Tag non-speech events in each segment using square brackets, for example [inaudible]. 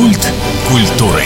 Культ культуры.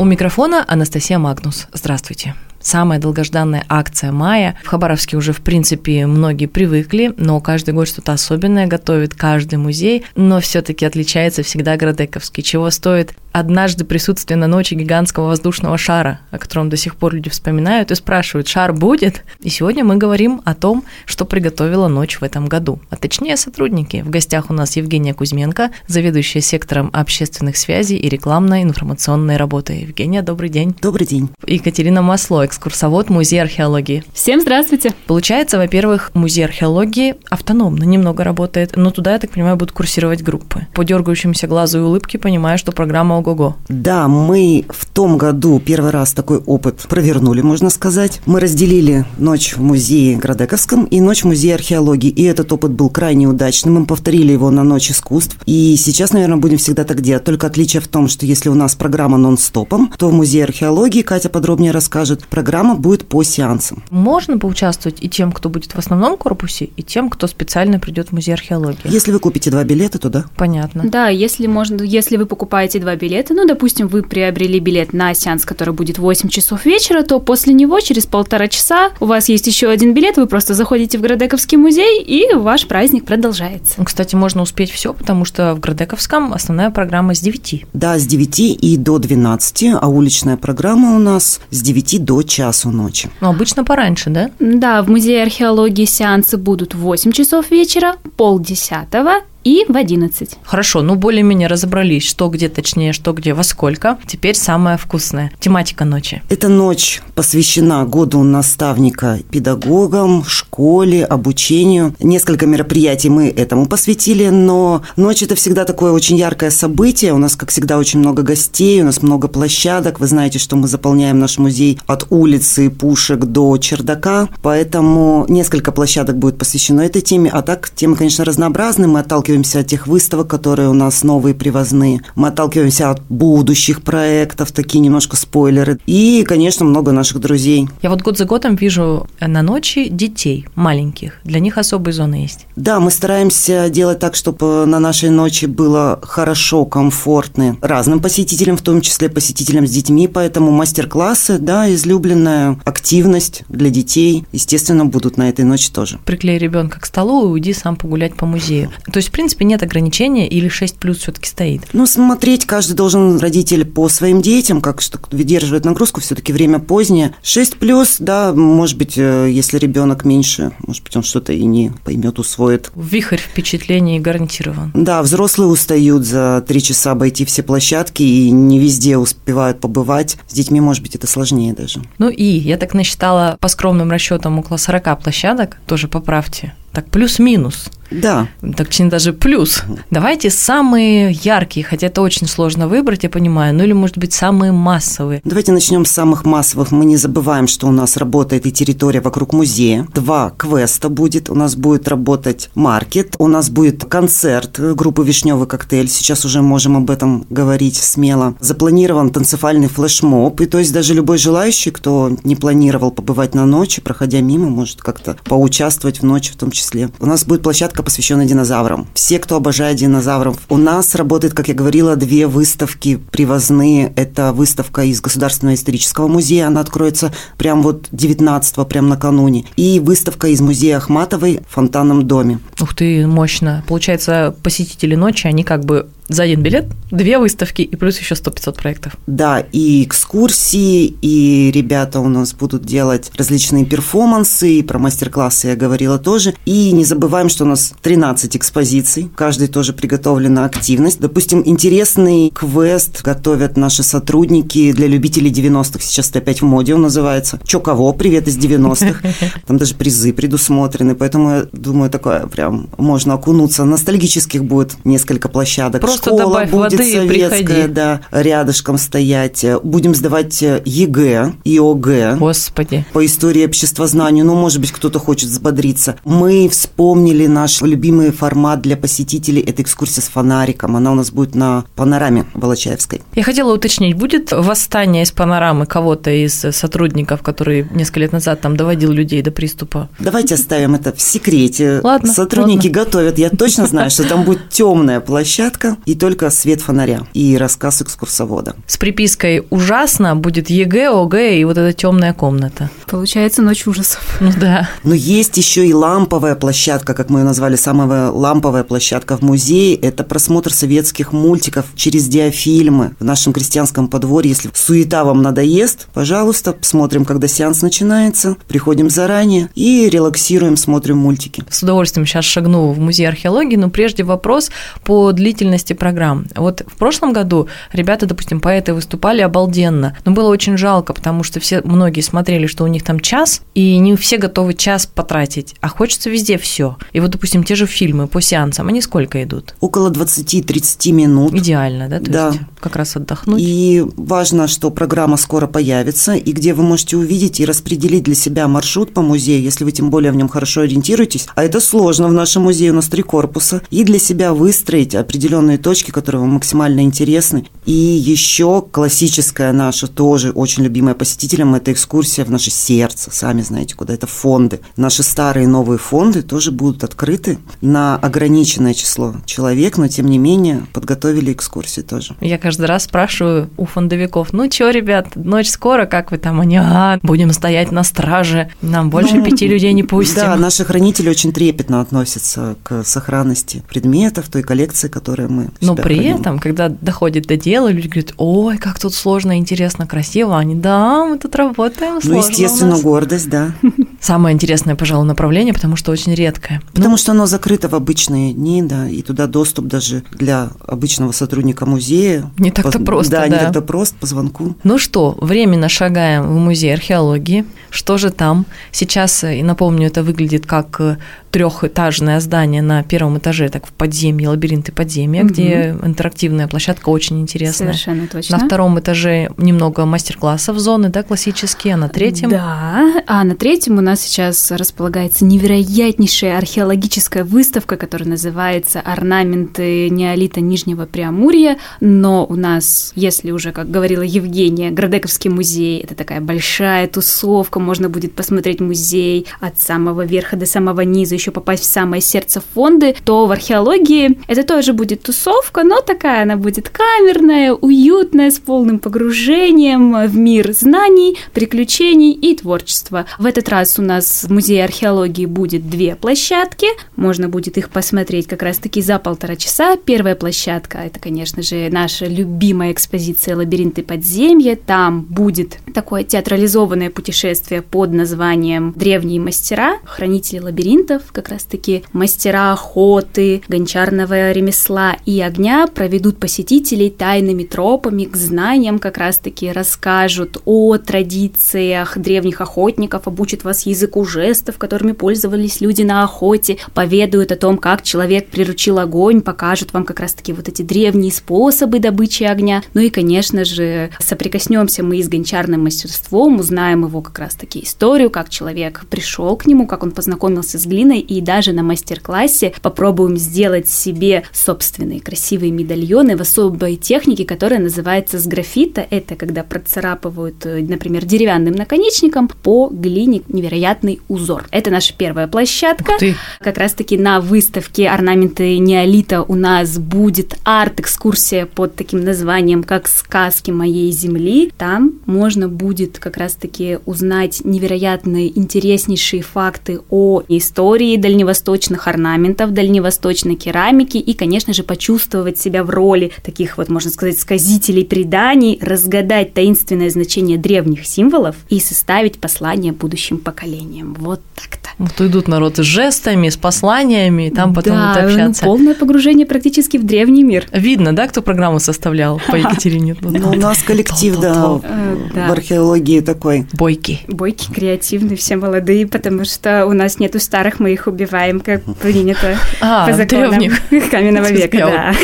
У микрофона Анастасия Магнус. Здравствуйте. Самая долгожданная акция мая. В Хабаровске уже, в принципе, многие привыкли, но каждый год что-то особенное готовит каждый музей, но все-таки отличается всегда Градековский, чего стоит однажды присутствие на ночи гигантского воздушного шара, о котором до сих пор люди вспоминают и спрашивают, шар будет? И сегодня мы говорим о том, что приготовила ночь в этом году, а точнее сотрудники. В гостях у нас Евгения Кузьменко, заведующая сектором общественных связей и рекламной информационной работы. Евгения, добрый день. Добрый день. Екатерина Масло, экскурсовод Музея археологии. Всем здравствуйте. Получается, во-первых, Музей археологии автономно немного работает, но туда, я так понимаю, будут курсировать группы. По дергающемуся глазу и улыбке понимаю, что программа ого-го. Да, мы в том году первый раз такой опыт провернули, можно сказать. Мы разделили ночь в музее Градековском и ночь в музее археологии. И этот опыт был крайне удачным. Мы повторили его на ночь искусств. И сейчас, наверное, будем всегда так делать. Только отличие в том, что если у нас программа нон-стопом, то в музее археологии, Катя подробнее расскажет, программа будет по сеансам. Можно поучаствовать и тем, кто будет в основном корпусе, и тем, кто специально придет в Музей археологии. Если вы купите два билета, то да. Понятно. Да, если можно, если вы покупаете два билета, ну, допустим, вы приобрели билет на сеанс, который будет в 8 часов вечера, то после него через полтора часа у вас есть еще один билет, вы просто заходите в Градековский музей, и ваш праздник продолжается. Ну, Кстати, можно успеть все, потому что в Градековском основная программа с 9. Да, с 9 и до 12, а уличная программа у нас с 9 до часу ночи. Но обычно пораньше, да? Да, в Музее археологии сеансы будут в 8 часов вечера, полдесятого и в 11. Хорошо, ну более-менее разобрались, что где точнее, что где во сколько. Теперь самое вкусное. Тематика ночи. Эта ночь посвящена году наставника педагогам, школе, обучению. Несколько мероприятий мы этому посвятили, но ночь – это всегда такое очень яркое событие. У нас, как всегда, очень много гостей, у нас много площадок. Вы знаете, что мы заполняем наш музей от улицы, пушек до чердака, поэтому несколько площадок будет посвящено этой теме. А так, темы, конечно, разнообразные. Мы отталкиваемся от тех выставок, которые у нас новые, привозные. Мы отталкиваемся от будущих проектов, такие немножко спойлеры. И, конечно, много наших друзей. Я вот год за годом вижу на ночи детей маленьких. Для них особые зоны есть. Да, мы стараемся делать так, чтобы на нашей ночи было хорошо, комфортно разным посетителям, в том числе посетителям с детьми, поэтому мастер-классы, да, излюбленная активность для детей, естественно, будут на этой ночи тоже. Приклей ребенка к столу и уйди сам погулять по музею. То есть, в принципе, нет ограничения или 6 плюс все-таки стоит. Ну, смотреть каждый должен родитель по своим детям, как что выдерживает нагрузку, все-таки время позднее. 6 плюс, да, может быть, э, если ребенок меньше, может быть, он что-то и не поймет, усвоит. Вихрь впечатлений гарантирован. Да, взрослые устают за три часа обойти все площадки и не везде успевают побывать. С детьми, может быть, это сложнее даже. Ну и я так насчитала по скромным расчетам около 40 площадок, тоже поправьте. Так плюс-минус. Да. Так очень даже плюс. Давайте самые яркие, хотя это очень сложно выбрать, я понимаю, ну или, может быть, самые массовые. Давайте начнем с самых массовых. Мы не забываем, что у нас работает и территория вокруг музея. Два квеста будет. У нас будет работать маркет. У нас будет концерт группы «Вишневый коктейль». Сейчас уже можем об этом говорить смело. Запланирован танцевальный флешмоб. И то есть даже любой желающий, кто не планировал побывать на ночи, проходя мимо, может как-то поучаствовать в ночи в том числе. У нас будет площадка, посвященная динозаврам. Все, кто обожает динозавров. У нас работает, как я говорила, две выставки привозные. Это выставка из Государственного исторического музея. Она откроется прям вот 19 прям накануне. И выставка из музея Ахматовой в Фонтанном доме. Ух ты, мощно. Получается, посетители ночи, они как бы за один билет две выставки и плюс еще 100-500 проектов. Да, и экскурсии, и ребята у нас будут делать различные перформансы, и про мастер-классы я говорила тоже. И не забываем, что у нас 13 экспозиций, каждый тоже приготовлена активность. Допустим, интересный квест готовят наши сотрудники для любителей 90-х. Сейчас это опять в моде он называется. Чё кого? Привет из 90-х. [laughs] Там даже призы предусмотрены, поэтому я думаю, такое прям можно окунуться. Ностальгических будет несколько площадок. Просто Школа добавь будет воды и советская, приходи. да, рядышком стоять. Будем сдавать ЕГЭ и ОГЭ Господи. по истории обществознанию. Ну, может быть, кто-то хочет взбодриться. Мы вспомнили наш любимый формат для посетителей. Это экскурсия с фонариком. Она у нас будет на панораме Волочаевской. Я хотела уточнить, будет восстание из панорамы кого-то из сотрудников, который несколько лет назад там доводил людей до приступа? Давайте оставим это в секрете. Ладно, Сотрудники готовят. Я точно знаю, что там будет темная площадка. И только свет фонаря и рассказ экскурсовода. С припиской «ужасно» будет ЕГЭ, ОГЭ и вот эта темная комната. Получается ночь ужасов. Ну да. Но есть еще и ламповая площадка, как мы ее назвали, самая ламповая площадка в музее. Это просмотр советских мультиков через диафильмы в нашем крестьянском подворье. Если суета вам надоест, пожалуйста, смотрим, когда сеанс начинается, приходим заранее и релаксируем, смотрим мультики. С удовольствием сейчас шагну в музей археологии, но прежде вопрос по длительности программ. Вот в прошлом году ребята, допустим, поэты выступали обалденно, но было очень жалко, потому что все, многие смотрели, что у них там час, и не все готовы час потратить, а хочется везде все. И вот, допустим, те же фильмы по сеансам, они сколько идут? Около 20-30 минут. Идеально, да? То Да. есть как раз отдохнуть. И важно, что программа скоро появится, и где вы можете увидеть и распределить для себя маршрут по музею, если вы тем более в нем хорошо ориентируетесь. А это сложно в нашем музее, у нас три корпуса. И для себя выстроить определенные точки, которые вам максимально интересны. И еще классическая наша, тоже очень любимая посетителям, это экскурсия в наше сердце. Сами знаете, куда это фонды. Наши старые и новые фонды тоже будут открыты на ограниченное число человек, но тем не менее подготовили экскурсии тоже. Я каждый раз спрашиваю у фондовиков, ну чё, ребят, ночь скоро, как вы там? Они, а, будем стоять на страже, нам больше Ну, пяти людей не пустим. Да, наши хранители очень трепетно относятся к сохранности предметов, той коллекции, которую мы Но при храним. этом, когда доходит до дела, люди говорят, ой, как тут сложно, интересно, красиво. Они, да, мы тут работаем, Ну, естественно, нас». гордость, да. [laughs] Самое интересное, пожалуй, направление, потому что очень редкое. Потому что оно закрыто в обычные дни, да, и туда доступ даже для обычного сотрудника музея. Не так-то По- просто, Да, не да. так-то просто, по звонку. Ну что, временно шагаем в музей археологии. Что же там? Сейчас, э, и напомню, это выглядит как э, трехэтажное здание на первом этаже, так в подземье, лабиринты подземья, Мгм. где интерактивная площадка очень интересная. Совершенно точно. На втором этаже немного мастер-классов зоны, да, классические, а на третьем Да, а на третьем у нас сейчас располагается невероятнейшая археологическая выставка, которая называется «Орнаменты неолита Нижнего Преамурья». Но у нас, если уже, как говорила Евгения, Градековский музей – это такая большая тусовка, можно будет посмотреть музей от самого верха до самого низа, еще попасть в самое сердце фонды, то в археологии это тоже будет тусовка, но такая она будет камерная, уютная, с полным погружением в мир знаний, приключений и творчества. В этот раз у нас в Музее археологии будет две площадки. Можно будет их посмотреть как раз-таки за полтора часа. Первая площадка – это, конечно же, наша любимая экспозиция «Лабиринты подземья». Там будет такое театрализованное путешествие под названием «Древние мастера», хранители лабиринтов, как раз-таки мастера охоты, гончарного ремесла и огня проведут посетителей тайными тропами к знаниям, как раз-таки расскажут о традициях древних охотников, обучат вас языку жестов, которыми пользовались люди на охоте, поведают о том, как человек приручил огонь, покажут вам как раз-таки вот эти древние способы добычи огня. Ну и, конечно же, соприкоснемся мы с гончарным мастерством, узнаем его как раз-таки историю, как человек пришел к нему, как он познакомился с глиной, и даже на мастер-классе попробуем сделать себе собственные красивые медальоны в особой технике, которая называется с графита. Это когда процарапывают, э, например, деревянным наконечником по глине невероятный узор. Это наша первая площадка. Как раз-таки на выставке орнаменты неолита у нас будет арт-экскурсия под таким названием, как «Сказки моей земли». Там можно будет как раз-таки узнать невероятные, интереснейшие факты о истории дальневосточных орнаментов, дальневосточной керамики и, конечно же, почувствовать себя в роли таких вот, можно сказать, сказителей преданий, разгадать таинственное значение древних символов и составить послание будущим поколениям. Вот так-то. Вот идут народ с жестами, с посланиями, и там потом да, будут ну, общаться. полное погружение практически в древний мир. Видно, да, кто программу составлял по [laughs] Екатерине? Ну, у нас коллектив, да. Э, да. в археологии такой. Бойки. Бойкие, креативные, все молодые, потому что у нас нету старых, мы их убиваем, как принято А, по законам древних. [laughs] каменного века, да.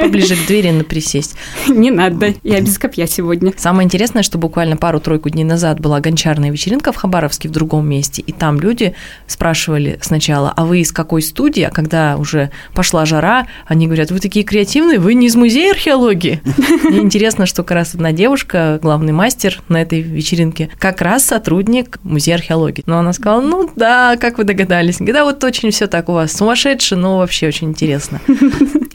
Поближе к двери на присесть. [laughs] Не надо, я без копья сегодня. Самое интересное, что буквально пару-тройку дней назад была гончарная вечеринка в Хабаровске в другом месте, и там люди спрашивали сначала, а вы из какой студии? А когда уже пошла жара, они говорят, вы такие креативные, вы не из музея археологии? [laughs] Мне интересно, что как раз одна девушка, главный мастер на этой вечеринке как раз сотрудник музея археологии. Но она сказала, ну да, как вы догадались. Да, вот очень все так у вас сумасшедше, но вообще очень интересно. [laughs]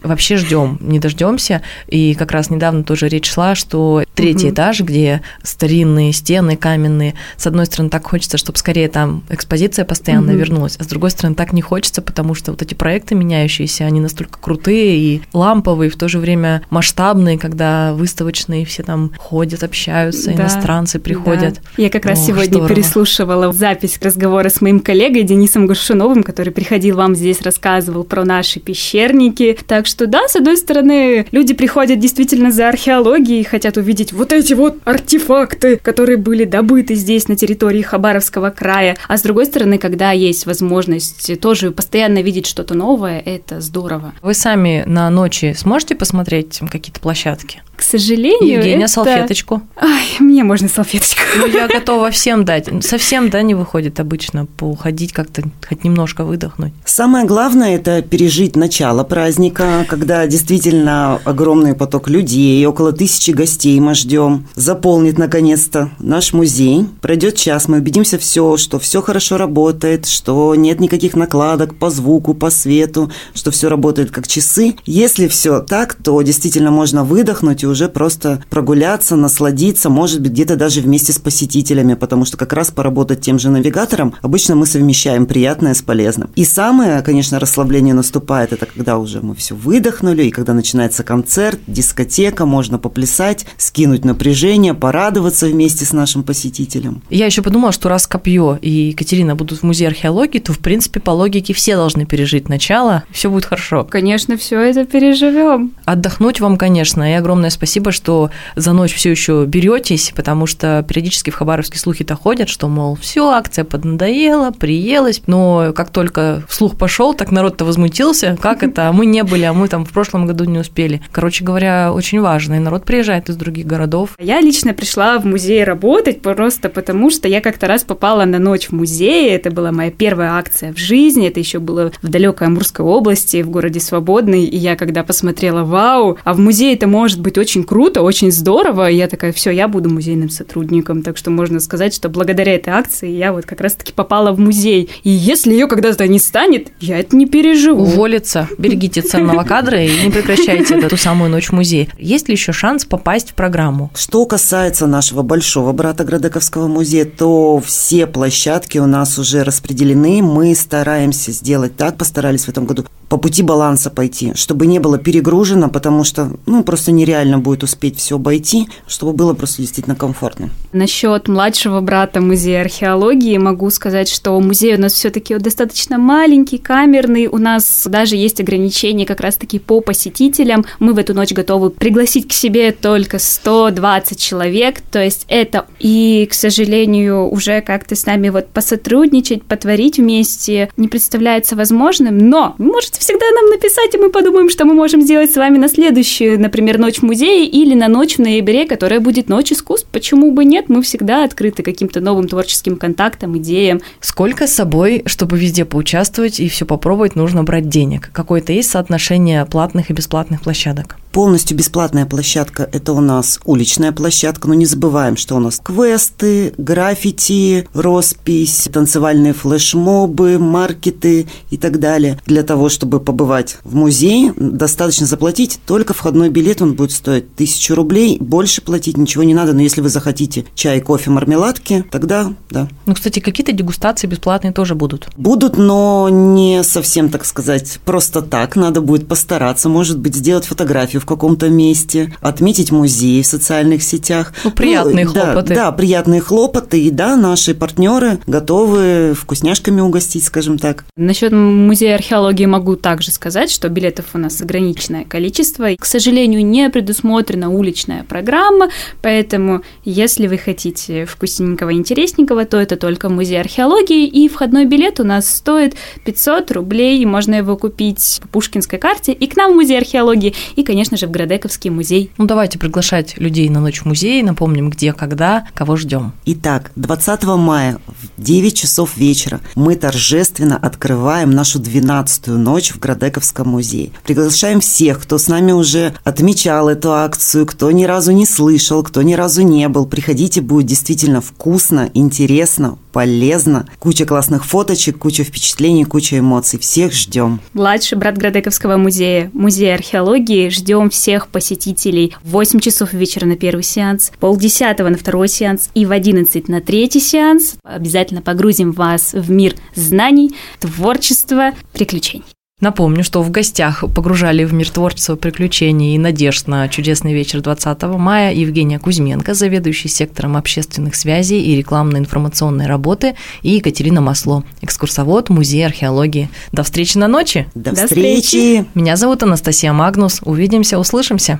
Вообще ждем, не дождемся. И как раз недавно тоже речь шла, что третий этаж, где старинные стены каменные, с одной стороны, так хочется, чтобы скорее там экспозиция постоянно вернулась, а с другой стороны, так не хочется, потому что вот эти проекты меняющиеся, они настолько крутые и ламповые, в то же время масштабные, когда выставочные все там ходят, общаются, да, иностранцы приходят. Да. Я как раз О, сегодня здорово. переслушивала запись разговора с моим коллегой Денисом Гуршуновым, который приходил вам здесь, рассказывал про наши пещерники. Так что да, с одной стороны, люди приходят действительно за археологией, хотят увидеть вот эти вот артефакты, которые были добыты здесь, на территории Хабаровского края. А с другой стороны, когда есть возможность тоже постоянно видеть что-то новое, это здорово. Вы сами на ночи сможете посмотреть какие-то площадки? К сожалению, Евгения, это... салфеточку. Ай, мне можно салфеточку. Ну, я готова всем дать. Совсем, да, не выходит обычно поуходить как-то, хоть немножко выдохнуть. Самое главное – это пережить начало праздника, когда действительно огромный поток людей, около тысячи гостей мы ждем, заполнит наконец-то наш музей. Пройдет час, мы убедимся все, что все хорошо работает, что нет никаких накладок по звуку, по свету, что все работает как часы. Если все так, то действительно можно выдохнуть уже просто прогуляться, насладиться, может быть, где-то даже вместе с посетителями, потому что как раз поработать тем же навигатором обычно мы совмещаем приятное с полезным. И самое, конечно, расслабление наступает, это когда уже мы все выдохнули, и когда начинается концерт, дискотека, можно поплясать, скинуть напряжение, порадоваться вместе с нашим посетителем. Я еще подумала, что раз Копье и Екатерина будут в музее археологии, то, в принципе, по логике все должны пережить начало, все будет хорошо. Конечно, все это переживем. Отдохнуть вам, конечно, и огромное спасибо, что за ночь все еще беретесь, потому что периодически в Хабаровске слухи-то ходят, что, мол, все, акция поднадоела, приелась, но как только слух пошел, так народ-то возмутился, как это, а мы не были, а мы там в прошлом году не успели. Короче говоря, очень важно, и народ приезжает из других городов. Я лично пришла в музей работать просто потому, что я как-то раз попала на ночь в музее, это была моя первая акция в жизни, это еще было в далекой Амурской области, в городе Свободный, и я когда посмотрела, вау, а в музее это может быть очень круто, очень здорово. И я такая, все, я буду музейным сотрудником. Так что можно сказать, что благодаря этой акции я вот как раз-таки попала в музей. И если ее когда-то не станет, я это не переживу. Уволиться, берегите ценного кадра и не прекращайте эту самую ночь в музее. Есть ли еще шанс попасть в программу? Что касается нашего большого брата Градековского музея, то все площадки у нас уже распределены. Мы стараемся сделать так, постарались в этом году, по пути баланса пойти, чтобы не было перегружено, потому что, ну, просто нереально будет успеть все обойти, чтобы было просто действительно комфортно. Насчет младшего брата музея археологии могу сказать, что музей у нас все-таки достаточно маленький, камерный, у нас даже есть ограничения как раз-таки по посетителям. Мы в эту ночь готовы пригласить к себе только 120 человек, то есть это и, к сожалению, уже как-то с нами вот посотрудничать, потворить вместе не представляется возможным, но вы можете всегда нам написать, и мы подумаем, что мы можем сделать с вами на следующую, например, ночь в музее или на ночь в ноябре, которая будет ночь искусств. Почему бы нет? Мы всегда открыты каким-то новым творческим контактам, идеям. Сколько с собой, чтобы везде поучаствовать и все попробовать, нужно брать денег? Какое-то есть соотношение платных и бесплатных площадок? Полностью бесплатная площадка – это у нас уличная площадка, но не забываем, что у нас квесты, граффити, роспись, танцевальные флешмобы, маркеты и так далее. Для того, чтобы побывать в музее, достаточно заплатить. Только входной билет, он будет стоить тысячу рублей. Больше платить ничего не надо, но если вы захотите чай, кофе, мармеладки, тогда да. Ну, кстати, какие-то дегустации бесплатные тоже будут? Будут, но не совсем, так сказать, просто так. Надо будет постараться, может быть, сделать фотографию в каком-то месте, отметить музей в социальных сетях. Ну, приятные ну, хлопоты. Да, да, приятные хлопоты. И да, наши партнеры готовы вкусняшками угостить, скажем так. Насчет музея археологии могу также сказать, что билетов у нас ограниченное количество. К сожалению, не предусмотрена уличная программа, поэтому если вы хотите вкусненького, интересненького, то это только музей археологии, и входной билет у нас стоит 500 рублей, можно его купить по пушкинской карте и к нам в музей археологии, и, конечно, конечно же, в Градековский музей. Ну, давайте приглашать людей на ночь в музей, напомним, где, когда, кого ждем. Итак, 20 мая в 9 часов вечера мы торжественно открываем нашу 12-ю ночь в Градековском музее. Приглашаем всех, кто с нами уже отмечал эту акцию, кто ни разу не слышал, кто ни разу не был. Приходите, будет действительно вкусно, интересно, полезно. Куча классных фоточек, куча впечатлений, куча эмоций. Всех ждем. Младший брат Градековского музея, музей археологии. Ждем всех посетителей в 8 часов вечера на первый сеанс, полдесятого на второй сеанс и в 11 на третий сеанс. Обязательно погрузим вас в мир знаний, творчества, приключений. Напомню, что в гостях погружали в мир творчества, приключений и надежд на чудесный вечер 20 мая Евгения Кузьменко, заведующий сектором общественных связей и рекламно-информационной работы, и Екатерина Масло, экскурсовод Музея археологии. До встречи на ночи! До, До встречи! встречи. Меня зовут Анастасия Магнус. Увидимся, услышимся.